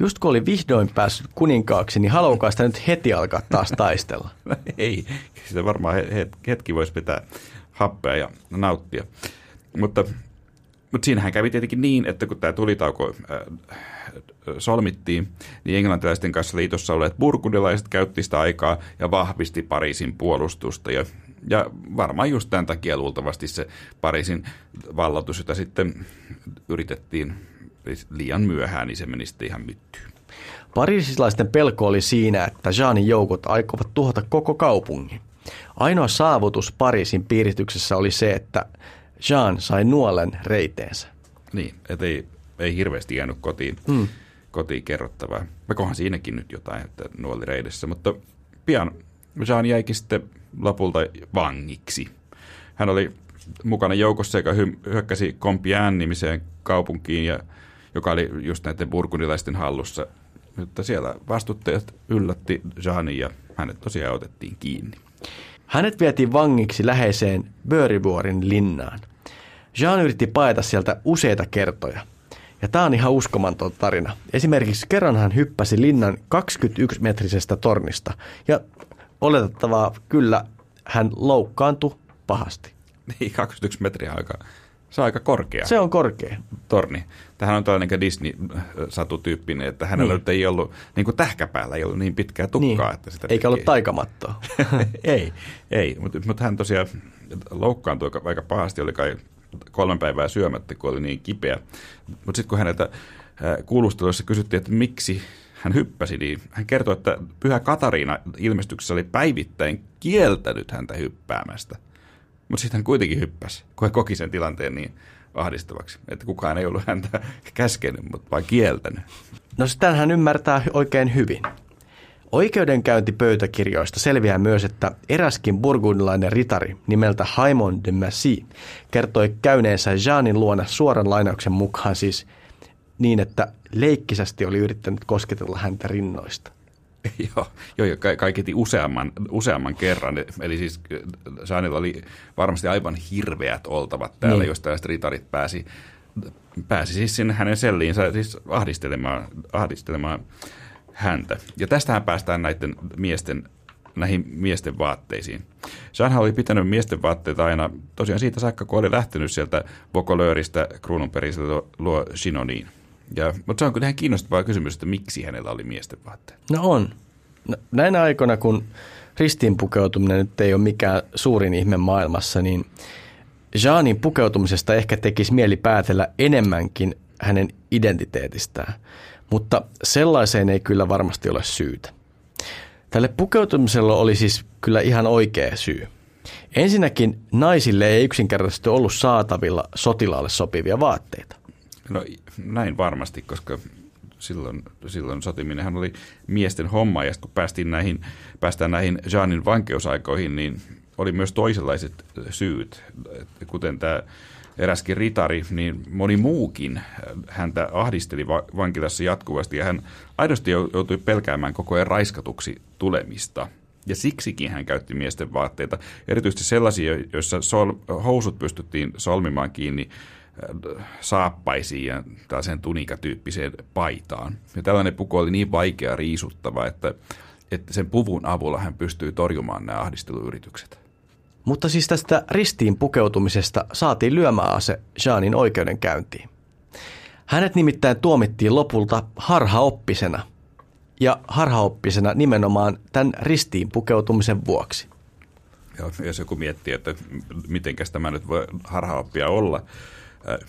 just kun oli vihdoin päässyt kuninkaaksi, niin haluakaa sitä nyt heti alkaa taas taistella. <laughs> Ei, sitä varmaan hetki voisi pitää happea ja nauttia. Mutta, mutta siinähän kävi tietenkin niin, että kun tämä tulitauko äh, solmittiin, niin englantilaisten kanssa liitossa olleet burgundilaiset käytti sitä aikaa ja vahvisti Pariisin puolustusta. Ja, ja varmaan just tämän takia luultavasti se Pariisin vallatus, jota sitten yritettiin liian myöhään, niin se meni sitten ihan myttyyn. Pariisilaisten pelko oli siinä, että Jeanin joukot aikovat tuhota koko kaupungin. Ainoa saavutus Pariisin piirityksessä oli se, että Jean sai nuolen reiteensä. Niin, että ei, ei hirveästi jäänyt kotiin, hmm. kotiin kerrottavaa. Vaikkahan siinäkin nyt jotain, että nuoli reidessä, mutta pian Jean jäikin sitten lopulta vangiksi. Hän oli mukana joukossa, joka hyökkäsi Compiègne nimiseen kaupunkiin ja joka oli just näiden burgundilaisten hallussa. Mutta siellä vastuttajat yllätti Jeanin ja hänet tosiaan otettiin kiinni. Hänet vietiin vangiksi läheiseen Börivuorin linnaan. Jean yritti paeta sieltä useita kertoja. Ja tämä on ihan uskomaton tarina. Esimerkiksi kerran hän hyppäsi linnan 21-metrisestä tornista. Ja oletettavaa kyllä hän loukkaantui pahasti. Niin, 21 metriä aika se on aika korkea. Se on korkea. Torni. Tähän on tällainen Disney-satutyyppinen, että hänellä niin. ei ollut, niin kuin tähkäpäällä ei ollut niin pitkää tukkaa. Niin. Että sitä Eikä ollut taikamattoa. <laughs> ei, ei. mutta mut hän tosiaan loukkaantui aika pahasti, oli kai kolmen päivää syömättä, kun oli niin kipeä. Mutta sitten kun häneltä kuulustelussa kysyttiin, että miksi hän hyppäsi, niin hän kertoi, että Pyhä Katariina ilmestyksessä oli päivittäin kieltänyt häntä hyppäämästä – mutta sitten hän kuitenkin hyppäsi, kun hän koki sen tilanteen niin ahdistavaksi, että kukaan ei ollut häntä <laughs> käskenyt, mutta vain kieltänyt. No sitä hän ymmärtää oikein hyvin. Oikeudenkäyntipöytäkirjoista selviää myös, että eräskin burgundilainen ritari nimeltä Haimon de Massy kertoi käyneensä Jeanin luona suoran lainauksen mukaan siis niin, että leikkisästi oli yrittänyt kosketella häntä rinnoista. <laughs> joo, joo, kaiketi useamman, useamman kerran. Eli siis Saanilla oli varmasti aivan hirveät oltavat täällä, niin. jos tällaiset ritarit pääsi, pääsi siis sinne hänen selliinsä siis ahdistelemaan, ahdistelemaan häntä. Ja tästähän päästään näiden miesten näihin miesten vaatteisiin. Jeanhan oli pitänyt miesten vaatteita aina tosiaan siitä saakka, kun oli lähtenyt sieltä Vokolööristä kruununperiselle luo Shinoniin. Ja, mutta se on ihan kiinnostavaa kysymys, että miksi hänellä oli miesten vaatteet. No on. No, näinä aikoina, kun ristiin pukeutuminen nyt ei ole mikään suurin ihme maailmassa, niin Jeanin pukeutumisesta ehkä tekisi mieli päätellä enemmänkin hänen identiteetistään, mutta sellaiseen ei kyllä varmasti ole syytä. Tälle pukeutumisella oli siis kyllä ihan oikea syy. Ensinnäkin naisille ei yksinkertaisesti ollut saatavilla sotilaalle sopivia vaatteita. No näin varmasti, koska silloin, silloin sotiminenhan oli miesten homma, ja kun päästiin näihin, päästään näihin Jeanin vankeusaikoihin, niin oli myös toisenlaiset syyt, kuten tämä eräskin ritari, niin moni muukin häntä ahdisteli vankilassa jatkuvasti ja hän aidosti joutui pelkäämään koko ajan raiskatuksi tulemista. Ja siksikin hän käytti miesten vaatteita, erityisesti sellaisia, joissa sol, housut pystyttiin solmimaan kiinni äh, saappaisiin ja tällaiseen tunikatyyppiseen paitaan. Ja tällainen puku oli niin vaikea riisuttava, että, että sen puvun avulla hän pystyi torjumaan nämä ahdisteluyritykset. Mutta siis tästä ristiin pukeutumisesta saatiin lyömäase Jeanin oikeudenkäyntiin. Hänet nimittäin tuomittiin lopulta harhaoppisena. Ja harhaoppisena nimenomaan tämän ristiin pukeutumisen vuoksi. Ja jos joku miettii, että miten tämä nyt voi harhaoppia olla,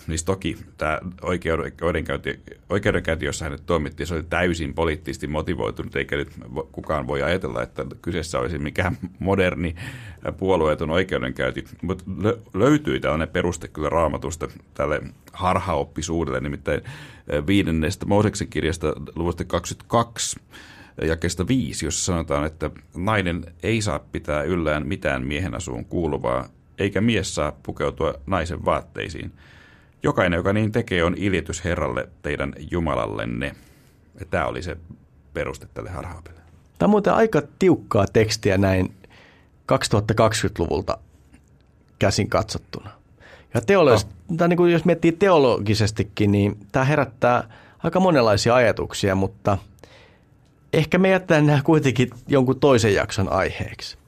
Niin toki tämä oikeudenkäynti, oikeudenkäynti, jossa hänet toimittiin, se oli täysin poliittisesti motivoitunut, eikä nyt kukaan voi ajatella, että kyseessä olisi mikään <laughs> moderni puolueeton oikeudenkäynti, mutta löytyi tällainen peruste kyllä raamatusta tälle harhaoppisuudelle, nimittäin viidennestä Mooseksen kirjasta luvusta 22, jakesta 5, jossa sanotaan, että nainen ei saa pitää yllään mitään miehen asuun kuuluvaa, eikä mies saa pukeutua naisen vaatteisiin – Jokainen, joka niin tekee, on iljetys Herralle, teidän Jumalallenne. Ja tämä oli se peruste tälle harhaapelle. Tämä on muuten aika tiukkaa tekstiä näin 2020-luvulta käsin katsottuna. Ja teologis- no. tai niin kuin jos miettii teologisestikin, niin tämä herättää aika monenlaisia ajatuksia, mutta ehkä me jätetään nämä kuitenkin jonkun toisen jakson aiheeksi.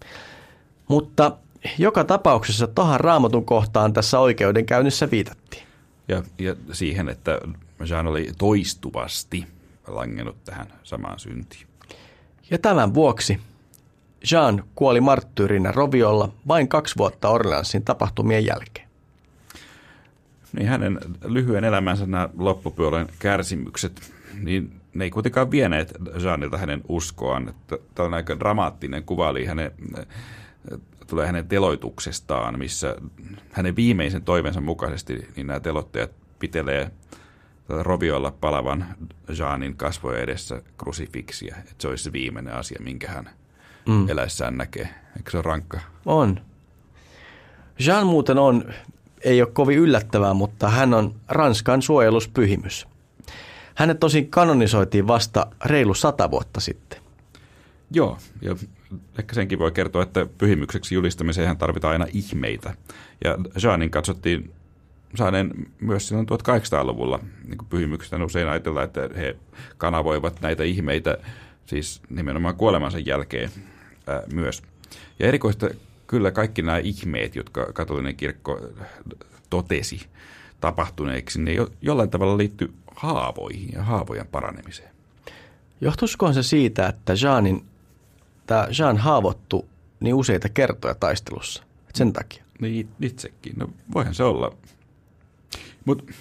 Mutta joka tapauksessa tuohon raamatun kohtaan tässä oikeudenkäynnissä viitattiin. Ja, ja siihen, että Jean oli toistuvasti langennut tähän samaan syntiin. Ja tämän vuoksi Jean kuoli marttyyrinä Roviolla vain kaksi vuotta Orleansin tapahtumien jälkeen. Niin hänen lyhyen elämänsä nämä loppupuolen kärsimykset, niin ne ei kuitenkaan vieneet Jeanilta hänen uskoaan. Että tämä on aika dramaattinen kuva, eli hänen tulee hänen teloituksestaan, missä hänen viimeisen toivensa mukaisesti niin nämä telottajat pitelee roviolla palavan Jeanin kasvojen edessä krusifiksiä. Että se olisi se viimeinen asia, minkä hän mm. eläessään näkee. Eikö se ole rankka? On. Jean muuten on, ei ole kovin yllättävää, mutta hän on Ranskan suojeluspyhimys. Hänet tosin kanonisoitiin vasta reilu sata vuotta sitten. Joo, ja ehkä senkin voi kertoa, että pyhimykseksi julistamiseen tarvitaan aina ihmeitä. Ja Jeanin katsottiin saaneen myös silloin 1800-luvulla niin pyhimyksestä usein ajatellaan, että he kanavoivat näitä ihmeitä siis nimenomaan kuolemansa jälkeen ää, myös. Ja erikoista kyllä kaikki nämä ihmeet, jotka katolinen kirkko totesi tapahtuneeksi, ne jollain tavalla liittyy haavoihin ja haavojen paranemiseen. Johtuisikohan se siitä, että Jeanin tämä Jean haavoittu niin useita kertoja taistelussa. Et sen takia. Niin itsekin. No voihan se olla. Mutta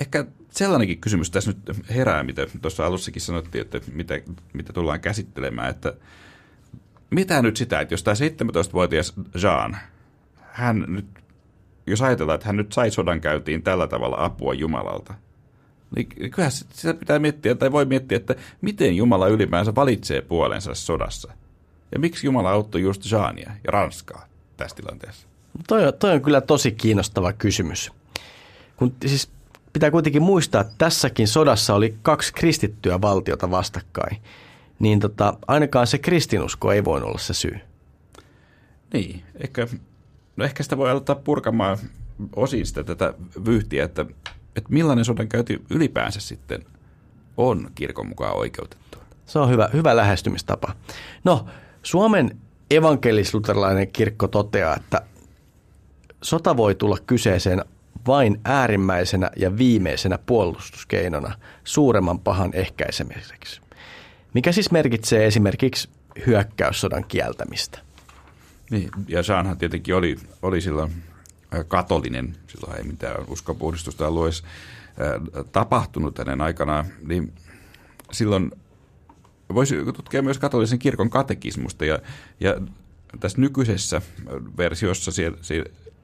ehkä sellainenkin kysymys tässä nyt herää, mitä tuossa alussakin sanottiin, että mitä, mitä tullaan käsittelemään, että mitä nyt sitä, että jos tämä 17-vuotias Jean, hän nyt, jos ajatellaan, että hän nyt sai sodan käyntiin tällä tavalla apua Jumalalta, niin kyllä sitä pitää miettiä, tai voi miettiä, että miten Jumala ylipäänsä valitsee puolensa sodassa. Ja miksi Jumala auttoi just Jaania ja Ranskaa tässä tilanteessa? Toi on, toi on kyllä tosi kiinnostava kysymys. Kun, siis pitää kuitenkin muistaa, että tässäkin sodassa oli kaksi kristittyä valtiota vastakkain. Niin tota, ainakaan se kristinusko ei voinut olla se syy. Niin, ehkä, no ehkä sitä voi aloittaa purkamaan osin sitä tätä vyyhtiä, että että millainen sodankäynti ylipäänsä sitten on kirkon mukaan oikeutettua? Se on hyvä, hyvä lähestymistapa. No, Suomen evankelis-luterilainen kirkko toteaa, että sota voi tulla kyseeseen vain äärimmäisenä ja viimeisenä puolustuskeinona suuremman pahan ehkäisemiseksi, mikä siis merkitsee esimerkiksi hyökkäyssodan kieltämistä. Niin, ja Saanhan tietenkin oli, oli silloin katolinen, silloin ei mitään uskonpuhdistusta ollut edes tapahtunut hänen aikanaan, niin silloin voisi tutkia myös katolisen kirkon katekismusta ja, ja tässä nykyisessä versiossa siellä,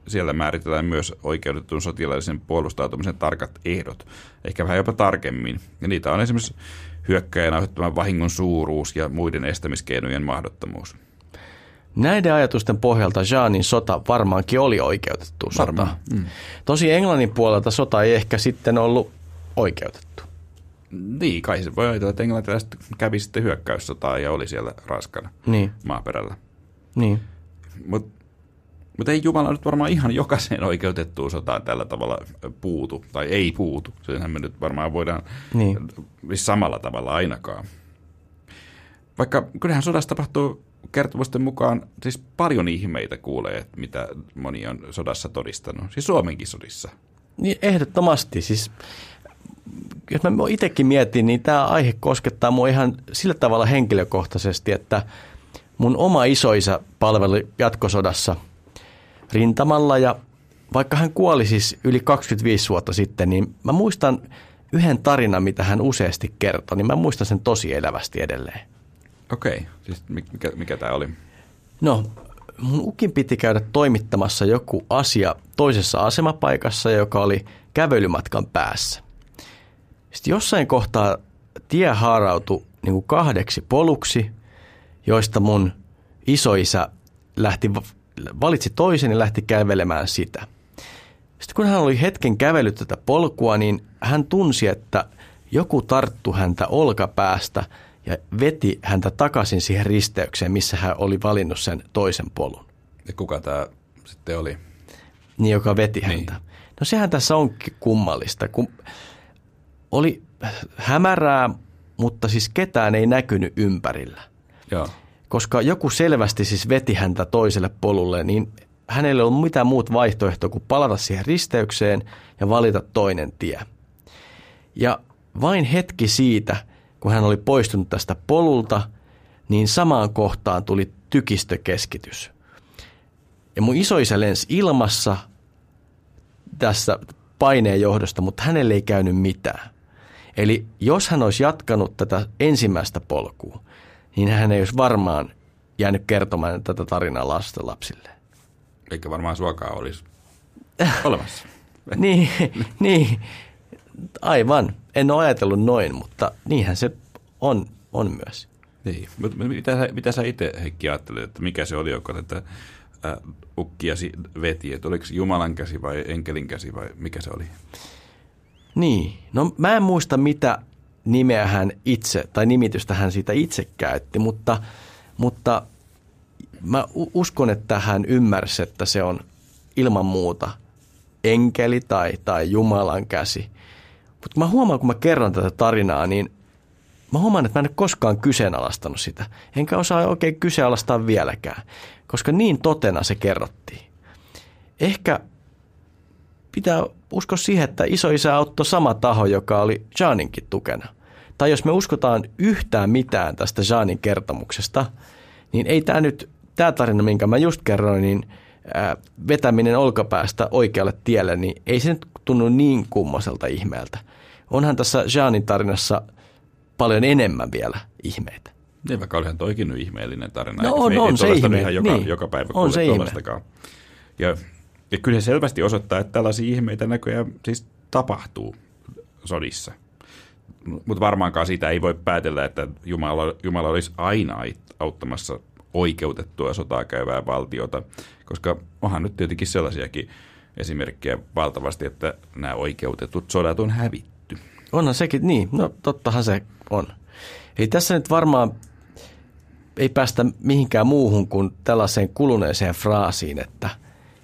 siellä määritellään myös oikeutetun sotilaallisen puolustautumisen tarkat ehdot, ehkä vähän jopa tarkemmin. Ja niitä on esimerkiksi hyökkäjän aiheuttaman vahingon suuruus ja muiden estämiskeinojen mahdottomuus. Näiden ajatusten pohjalta Jeanin sota varmaankin oli oikeutettu sota. Mm. Tosi Englannin puolelta sota ei ehkä sitten ollut oikeutettu. Niin, kai se voi ajatella, että englantilaiset kävi sitten hyökkäyssotaa ja oli siellä Ranskan niin. maaperällä. Niin. Mutta mutta ei Jumala nyt varmaan ihan jokaiseen oikeutettuun sotaan tällä tavalla puutu, tai ei puutu. Senhän me nyt varmaan voidaan niin. samalla tavalla ainakaan. Vaikka kyllähän sodassa tapahtuu kertomusten mukaan siis paljon ihmeitä kuulee, mitä moni on sodassa todistanut. Siis Suomenkin sodissa. Niin ehdottomasti. Siis, jos mä itsekin mietin, niin tämä aihe koskettaa mua ihan sillä tavalla henkilökohtaisesti, että mun oma isoisa palveli jatkosodassa rintamalla ja vaikka hän kuoli siis yli 25 vuotta sitten, niin mä muistan yhden tarinan, mitä hän useasti kertoi, niin mä muistan sen tosi elävästi edelleen. Okei, okay. siis mikä, mikä tämä oli? No, mun ukin piti käydä toimittamassa joku asia toisessa asemapaikassa, joka oli kävelymatkan päässä. Sitten jossain kohtaa tie haarautui niin kuin kahdeksi poluksi, joista mun isoisä lähti, valitsi toisen ja lähti kävelemään sitä. Sitten kun hän oli hetken kävellyt tätä polkua, niin hän tunsi, että joku tarttu häntä olkapäästä – veti häntä takaisin siihen risteykseen, missä hän oli valinnut sen toisen polun. Ja kuka tämä sitten oli? Niin, joka veti niin. häntä. No sehän tässä onkin kummallista, kun oli hämärää, mutta siis ketään ei näkynyt ympärillä. Joo. Koska joku selvästi siis veti häntä toiselle polulle, niin hänellä ei ollut mitään muut vaihtoehtoa kuin palata siihen risteykseen ja valita toinen tie. Ja vain hetki siitä – kun hän oli poistunut tästä polulta, niin samaan kohtaan tuli tykistökeskitys. Ja mun isoisä lensi ilmassa tässä paineen johdosta, mutta hänelle ei käynyt mitään. Eli jos hän olisi jatkanut tätä ensimmäistä polkua, niin hän ei olisi varmaan jäänyt kertomaan tätä tarinaa lasten lapsille. Eikä varmaan suokaa olisi <laughs> olemassa. niin, <laughs> niin, aivan. En ole ajatellut noin, mutta niinhän se on, on myös. Niin, mutta mitä sä, mitä sä itse Heikki ajattelet, että mikä se oli, joka tätä äh, ukkiasi veti, että oliko Jumalan käsi vai enkelin käsi vai mikä se oli? Niin, no mä en muista mitä nimeä hän itse tai nimitystä hän siitä itse käytti, mutta, mutta mä uskon, että hän ymmärsi, että se on ilman muuta enkeli tai, tai Jumalan käsi – mutta mä huomaan, kun mä kerron tätä tarinaa, niin mä huomaan, että mä en ole koskaan kyseenalaistanut sitä. Enkä osaa oikein kyseenalaistaa vieläkään, koska niin totena se kerrottiin. Ehkä pitää uskoa siihen, että isoisä auttoi sama taho, joka oli Jaaninkin tukena. Tai jos me uskotaan yhtään mitään tästä Jaanin kertomuksesta, niin ei tämä nyt, tämä tarina, minkä mä just kerroin, niin vetäminen olkapäästä oikealle tielle, niin ei se nyt tunnu niin kummaselta ihmeeltä. Onhan tässä Jeanin tarinassa paljon enemmän vielä ihmeitä. Niin, vaikka olihan toikin nyt ihmeellinen tarina. No on, on se ihme. Ihan joka, niin. joka päivä on se ihme. Ja, ja kyllä se selvästi osoittaa, että tällaisia ihmeitä näköjään siis tapahtuu sodissa. Mutta varmaankaan siitä ei voi päätellä, että Jumala, Jumala olisi aina auttamassa oikeutettua sotaa käyvää valtiota, koska onhan nyt tietenkin sellaisiakin esimerkkejä valtavasti, että nämä oikeutetut sodat on hävitty. Onhan sekin, niin. No tottahan se on. Eli tässä nyt varmaan ei päästä mihinkään muuhun kuin tällaiseen kuluneeseen fraasiin, että,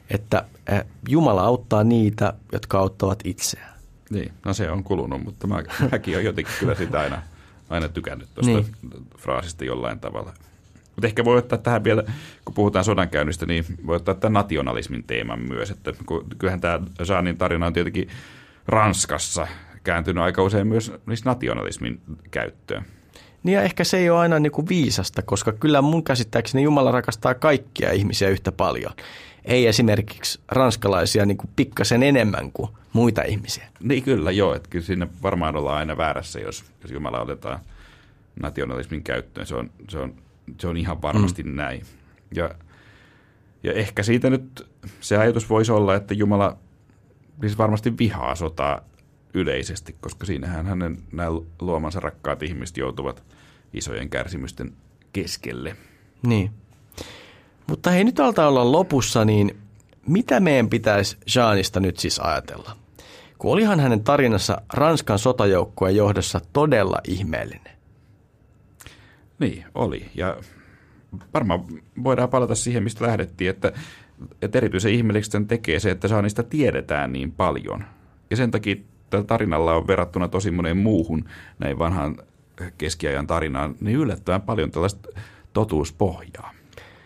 että eh, Jumala auttaa niitä, jotka auttavat itseään. Niin, no se on kulunut, mutta mä, mäkin olen jotenkin kyllä sitä aina, aina tykännyt tuosta niin. fraasista jollain tavalla. Mutta ehkä voi ottaa tähän vielä, kun puhutaan sodankäynnistä, niin voi ottaa tämän nationalismin teeman myös. Että kyllähän tämä Jeanin tarina on tietenkin Ranskassa kääntynyt aika usein myös nationalismin käyttöön. Niin ja ehkä se ei ole aina niin kuin viisasta, koska kyllä mun käsittääkseni Jumala rakastaa kaikkia ihmisiä yhtä paljon. Ei esimerkiksi ranskalaisia niin kuin pikkasen enemmän kuin muita ihmisiä. Niin kyllä, joo. Että kyllä siinä varmaan ollaan aina väärässä, jos, jos Jumala otetaan nationalismin käyttöön. Se on, se on, se on ihan varmasti mm. näin. Ja, ja ehkä siitä nyt se ajatus voisi olla, että Jumala siis varmasti vihaa sotaa yleisesti, koska siinähän hänen nämä luomansa rakkaat ihmiset joutuvat isojen kärsimysten keskelle. Niin. Mutta hei, nyt altaa olla lopussa, niin mitä meidän pitäisi Jeanista nyt siis ajatella? Kun olihan hänen tarinassa Ranskan sotajoukkueen johdossa todella ihmeellinen. Niin, oli. Ja varmaan voidaan palata siihen, mistä lähdettiin, että, että erityisen ihmeelliseksi sen tekee se, että Jeanista tiedetään niin paljon. Ja sen takia tällä tarinalla on verrattuna tosi moneen muuhun näin vanhaan keskiajan tarinaan, niin yllättävän paljon tällaista totuuspohjaa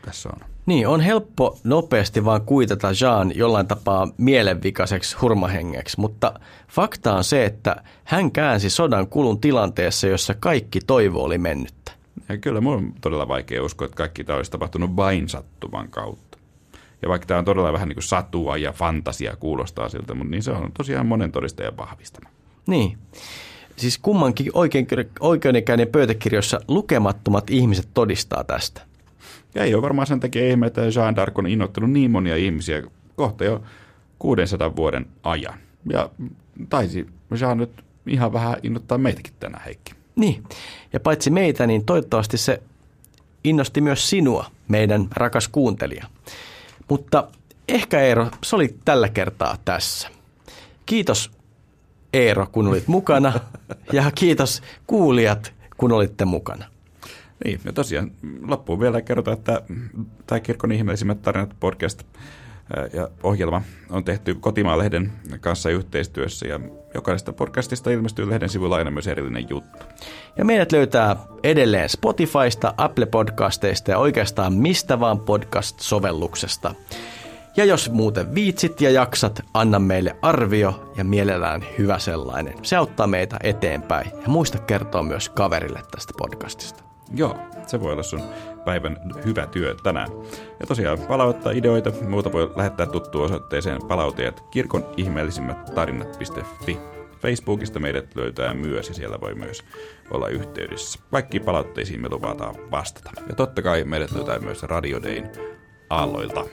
tässä on. Niin, on helppo nopeasti vaan kuitata Jean jollain tapaa mielenvikaiseksi hurmahengeksi, mutta fakta on se, että hän käänsi sodan kulun tilanteessa, jossa kaikki toivo oli mennyttä. Ja kyllä mun on todella vaikea uskoa, että kaikki tämä olisi tapahtunut vain sattuman kautta. Ja vaikka tämä on todella vähän niin kuin satua ja fantasia kuulostaa siltä, mutta niin se on tosiaan monen todistajan vahvistama. Niin. Siis kummankin oikeudenkäynnin pöytäkirjoissa lukemattomat ihmiset todistaa tästä. Ja ei ole varmaan sen takia ihme, että Jean d'Arc on innoittanut niin monia ihmisiä kohta jo 600 vuoden ajan. Ja taisi Jean nyt ihan vähän innoittaa meitäkin tänään, Heikki. Niin, ja paitsi meitä, niin toivottavasti se innosti myös sinua, meidän rakas kuuntelija. Mutta ehkä Eero, se oli tällä kertaa tässä. Kiitos Eero, kun olit mukana <laughs> ja kiitos kuulijat, kun olitte mukana. Niin, ja tosiaan loppuun vielä kerrotaan, että tämä Kirkon ihmeellisimmät tarinat podcast ja ohjelma on tehty Kotimaan-lehden kanssa yhteistyössä ja jokaisesta podcastista ilmestyy lehden sivuilla aina myös erillinen juttu. Ja meidät löytää edelleen Spotifysta, Apple Podcasteista ja oikeastaan mistä vaan podcast-sovelluksesta. Ja jos muuten viitsit ja jaksat, anna meille arvio ja mielellään hyvä sellainen. Se auttaa meitä eteenpäin ja muista kertoa myös kaverille tästä podcastista. Joo, se voi olla sun päivän hyvä työ tänään. Ja tosiaan palauttaa ideoita, muuta voi lähettää tuttuun osoitteeseen palauteet kirkon ihmeellisimmät tarinat.fi. Facebookista meidät löytää myös ja siellä voi myös olla yhteydessä. Kaikki palautteisiin me luvataan vastata. Ja totta kai meidät löytää myös Radio Dayn aalloilta.